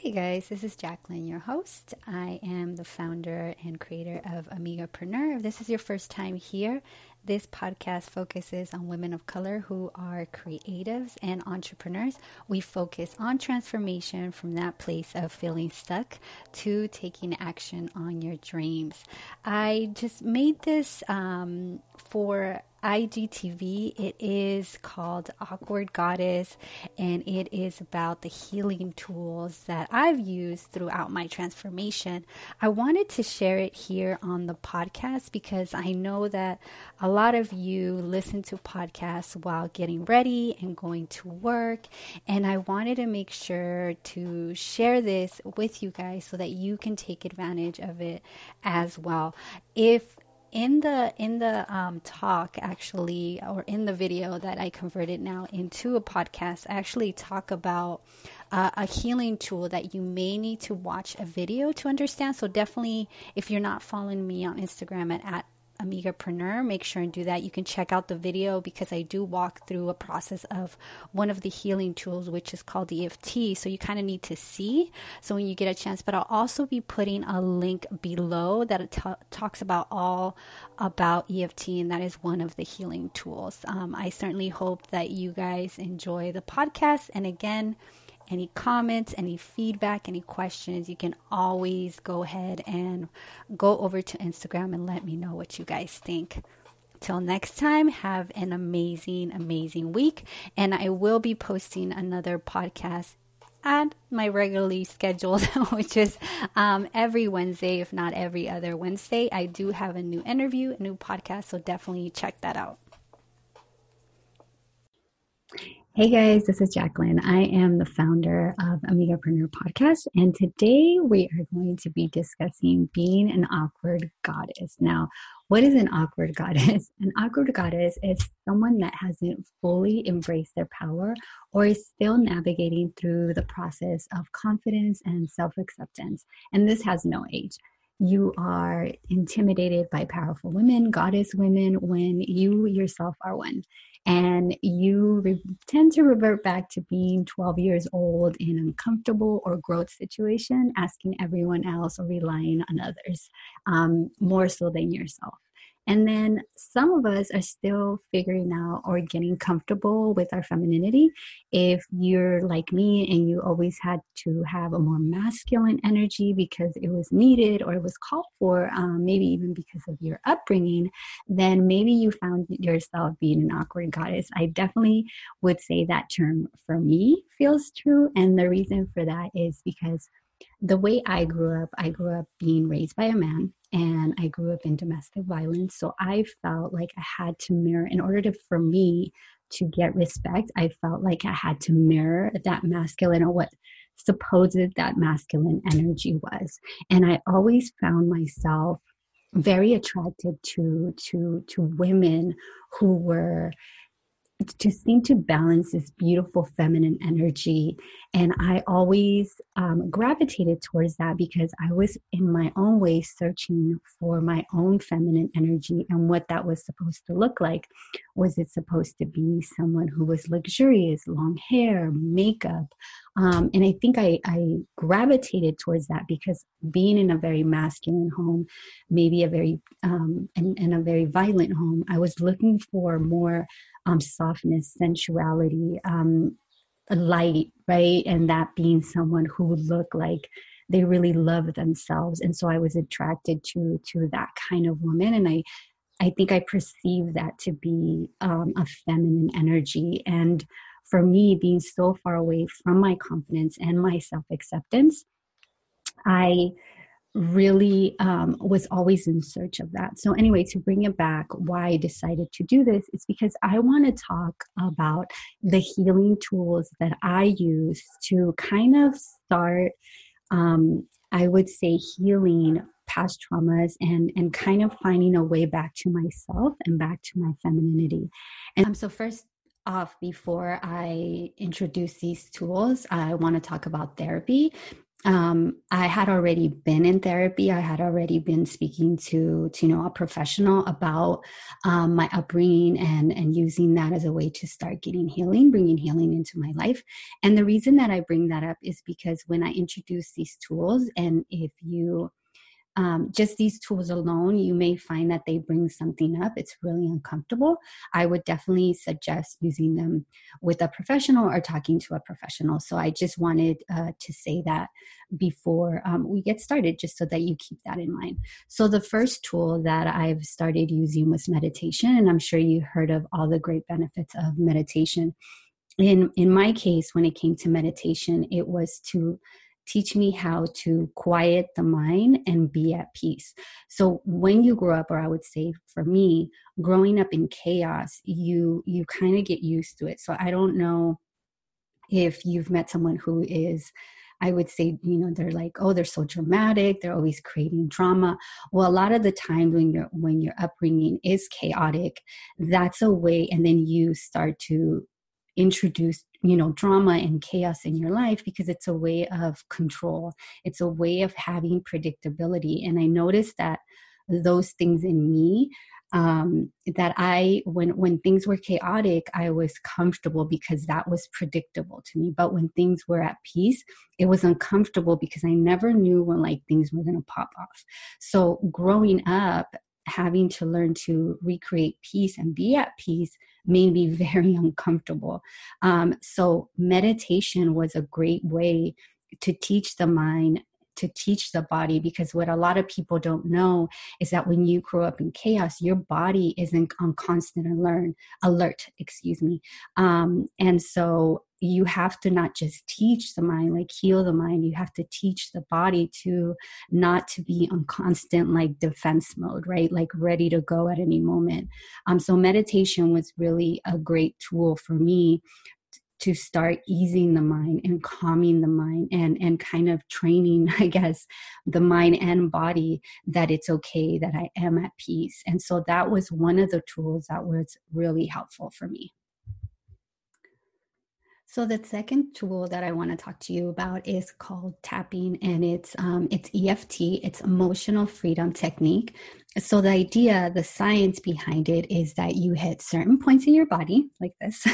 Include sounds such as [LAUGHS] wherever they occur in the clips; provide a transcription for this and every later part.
Hey guys, this is Jacqueline, your host. I am the founder and creator of Amigapreneur. If this is your first time here, this podcast focuses on women of color who are creatives and entrepreneurs. We focus on transformation from that place of feeling stuck to taking action on your dreams. I just made this um, for IGTV. It is called Awkward Goddess, and it is about the healing tools that I've used throughout my transformation. I wanted to share it here on the podcast because I know that a lot of you listen to podcasts while getting ready and going to work, and I wanted to make sure to share this with you guys so that you can take advantage of it as well. If in the in the um, talk actually or in the video that i converted now into a podcast I actually talk about uh, a healing tool that you may need to watch a video to understand. So definitely if you're not following me on instagram at, at Amigapreneur, make sure and do that. You can check out the video because I do walk through a process of one of the healing tools, which is called EFT. So you kind of need to see. So when you get a chance, but I'll also be putting a link below that t- talks about all about EFT, and that is one of the healing tools. Um, I certainly hope that you guys enjoy the podcast. And again, any comments, any feedback, any questions, you can always go ahead and go over to Instagram and let me know what you guys think. Till next time, have an amazing, amazing week. And I will be posting another podcast at my regularly scheduled, [LAUGHS] which is um, every Wednesday, if not every other Wednesday. I do have a new interview, a new podcast, so definitely check that out. Hey guys, this is Jacqueline. I am the founder of Amigapreneur Podcast, and today we are going to be discussing being an awkward goddess. Now, what is an awkward goddess? [LAUGHS] An awkward goddess is someone that hasn't fully embraced their power or is still navigating through the process of confidence and self acceptance. And this has no age you are intimidated by powerful women, goddess women, when you yourself are one. And you re- tend to revert back to being 12 years old in uncomfortable or growth situation asking everyone else or relying on others um, more so than yourself and then some of us are still figuring out or getting comfortable with our femininity. If you're like me and you always had to have a more masculine energy because it was needed or it was called for, um, maybe even because of your upbringing, then maybe you found yourself being an awkward goddess. I definitely would say that term for me feels true. And the reason for that is because the way I grew up, I grew up being raised by a man and I grew up in domestic violence. So I felt like I had to mirror, in order to, for me to get respect, I felt like I had to mirror that masculine or what supposed that masculine energy was. And I always found myself very attracted to to to women who were to seem to balance this beautiful feminine energy. And I always um, gravitated towards that because I was in my own way searching for my own feminine energy and what that was supposed to look like. Was it supposed to be someone who was luxurious, long hair, makeup? Um, and I think I, I gravitated towards that because being in a very masculine home, maybe a very, um, in a very violent home, I was looking for more um, softness, sensuality, um, light, right? And that being someone who look like they really love themselves. And so I was attracted to to that kind of woman. And I I think I perceive that to be um, a feminine energy. And for me, being so far away from my confidence and my self acceptance, I really um, was always in search of that. So, anyway, to bring it back, why I decided to do this is because I want to talk about the healing tools that I use to kind of start, um, I would say, healing past traumas and and kind of finding a way back to myself and back to my femininity. And um, so first off before I introduce these tools, I want to talk about therapy um, I had already been in therapy. I had already been speaking to, to you know a professional about um, my upbringing and and using that as a way to start getting healing, bringing healing into my life. And the reason that I bring that up is because when I introduce these tools, and if you um, just these tools alone, you may find that they bring something up. It's really uncomfortable. I would definitely suggest using them with a professional or talking to a professional. So I just wanted uh, to say that before um, we get started, just so that you keep that in mind. So the first tool that I've started using was meditation, and I'm sure you heard of all the great benefits of meditation. In in my case, when it came to meditation, it was to teach me how to quiet the mind and be at peace. So when you grow up, or I would say for me, growing up in chaos, you you kind of get used to it. So I don't know if you've met someone who is I would say, you know, they're like, oh, they're so dramatic. They're always creating drama. Well, a lot of the time when your when your upbringing is chaotic, that's a way, and then you start to introduce you know drama and chaos in your life because it's a way of control it's a way of having predictability and i noticed that those things in me um, that I when when things were chaotic, I was comfortable because that was predictable to me. But when things were at peace, it was uncomfortable because I never knew when like things were gonna pop off. So growing up, having to learn to recreate peace and be at peace made me [LAUGHS] very uncomfortable. Um, so, meditation was a great way to teach the mind to teach the body because what a lot of people don't know is that when you grow up in chaos your body isn't on constant alert alert excuse me um, and so you have to not just teach the mind like heal the mind you have to teach the body to not to be on constant like defense mode right? Like ready to go at any moment. Um so meditation was really a great tool for me to start easing the mind and calming the mind and and kind of training [LAUGHS] i guess the mind and body that it's okay that i am at peace. And so that was one of the tools that was really helpful for me so the second tool that I want to talk to you about is called tapping, and it's um, it's EFT. It's emotional freedom technique. So the idea, the science behind it, is that you hit certain points in your body like this,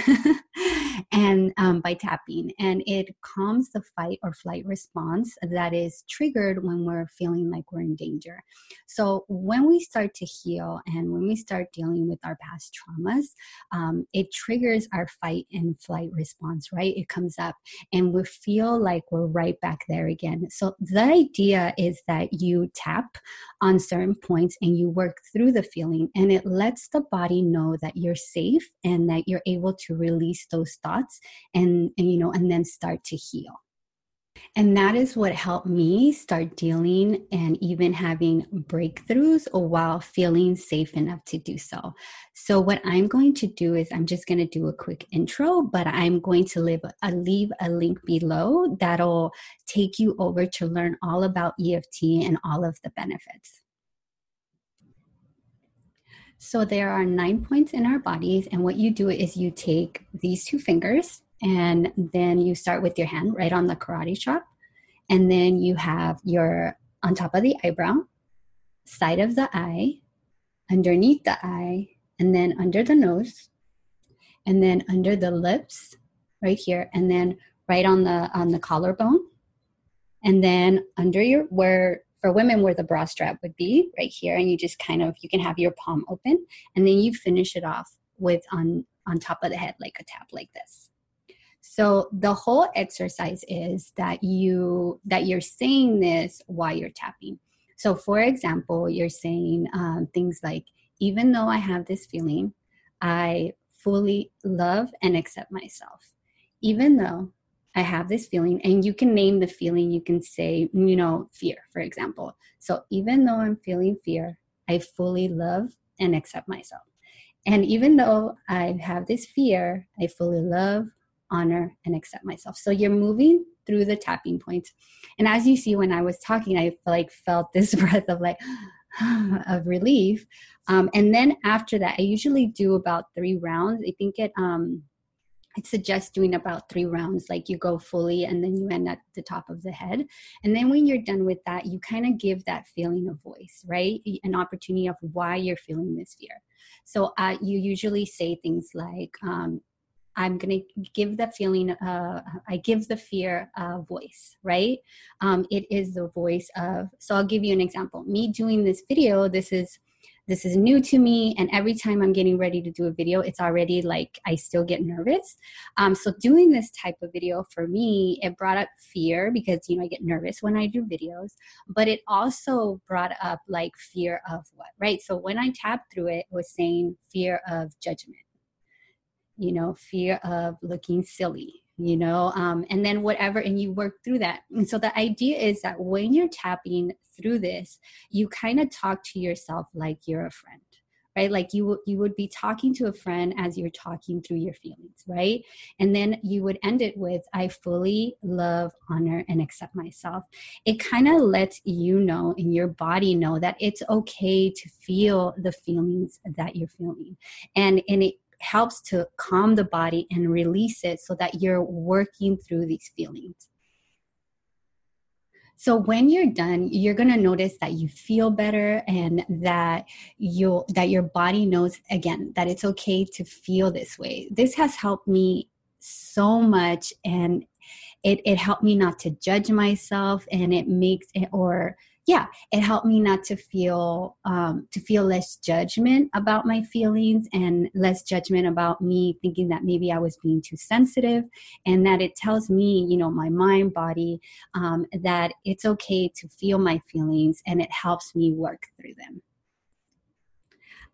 [LAUGHS] and um, by tapping, and it calms the fight or flight response that is triggered when we're feeling like we're in danger. So when we start to heal and when we start dealing with our past traumas, um, it triggers our fight and flight response right? It comes up and we feel like we're right back there again. So the idea is that you tap on certain points and you work through the feeling and it lets the body know that you're safe and that you're able to release those thoughts and, and you know and then start to heal and that is what helped me start dealing and even having breakthroughs while feeling safe enough to do so. So, what I'm going to do is I'm just going to do a quick intro, but I'm going to leave a, uh, leave a link below that'll take you over to learn all about EFT and all of the benefits. So, there are nine points in our bodies, and what you do is you take these two fingers and then you start with your hand right on the karate chop and then you have your on top of the eyebrow side of the eye underneath the eye and then under the nose and then under the lips right here and then right on the on the collarbone and then under your where for women where the bra strap would be right here and you just kind of you can have your palm open and then you finish it off with on on top of the head like a tap like this so the whole exercise is that you that you're saying this while you're tapping. So for example, you're saying um, things like, even though I have this feeling, I fully love and accept myself. Even though I have this feeling, and you can name the feeling, you can say, you know, fear, for example. So even though I'm feeling fear, I fully love and accept myself. And even though I have this fear, I fully love, honor, and accept myself. So you're moving through the tapping points. And as you see, when I was talking, I like felt [LAUGHS] this breath of like, [SIGHS] of relief. Um, and then after that, I usually do about three rounds. I think it, um, it suggests doing about three rounds like you go fully and then you end at the top of the head and then when you're done with that you kind of give that feeling a voice right an opportunity of why you're feeling this fear so uh, you usually say things like um, I'm going to give the feeling, uh, I give the fear a voice, right? Um, it is the voice of, so I'll give you an example. Me doing this video, this is this is new to me and every time i'm getting ready to do a video it's already like i still get nervous. Um, so doing this type of video for me it brought up fear because you know i get nervous when i do videos but it also brought up like fear of what right? So when i tapped through it, it was saying fear of judgment you know fear of looking silly you know um, and then whatever and you work through that. And so the idea is that when you're tapping through this you kind of talk to yourself like you're a friend right? Like you you would be talking to a friend as you're talking through your feelings right? And then you would end it with i fully love honor and accept myself. It kind of lets you know and your body know that it's okay to feel the feelings that you're feeling. And and it helps to calm the body and release it so that you're working through these feelings. So when you're done, you're going to notice that you feel better and that you that your body knows again that it's okay to feel this way. This has helped me so much and it it helped me not to judge myself and it makes it or yeah it helped me not to feel um, to feel less judgment about my feelings and less judgment about me thinking that maybe i was being too sensitive and that it tells me you know my mind body um, that it's okay to feel my feelings and it helps me work through them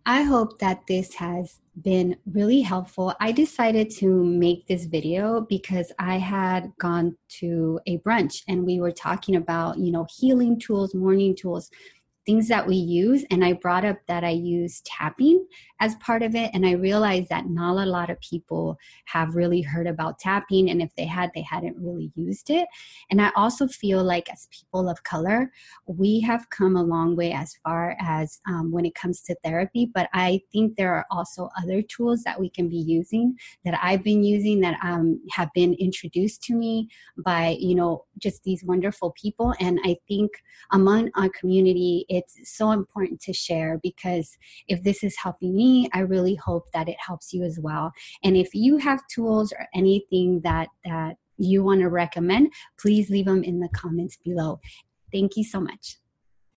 I hope that this has been really helpful. I decided to make this video because I had gone to a brunch and we were talking about, you know, healing tools, morning tools, things that we use. And I brought up that I use tapping as part of it. And I realized that not a lot of people have really heard about tapping. And if they had, they hadn't really used it. And I also feel like as people of color, we have come a long way as far as um, when it comes to therapy. But I think there are also other tools that we can be using that I've been using that um, have been introduced to me by, you know, just these wonderful people. And I think among our community, it's so important to share because if this is helping me, I really hope that it helps you as well. And if you have tools or anything that that you want to recommend, please leave them in the comments below. Thank you so much.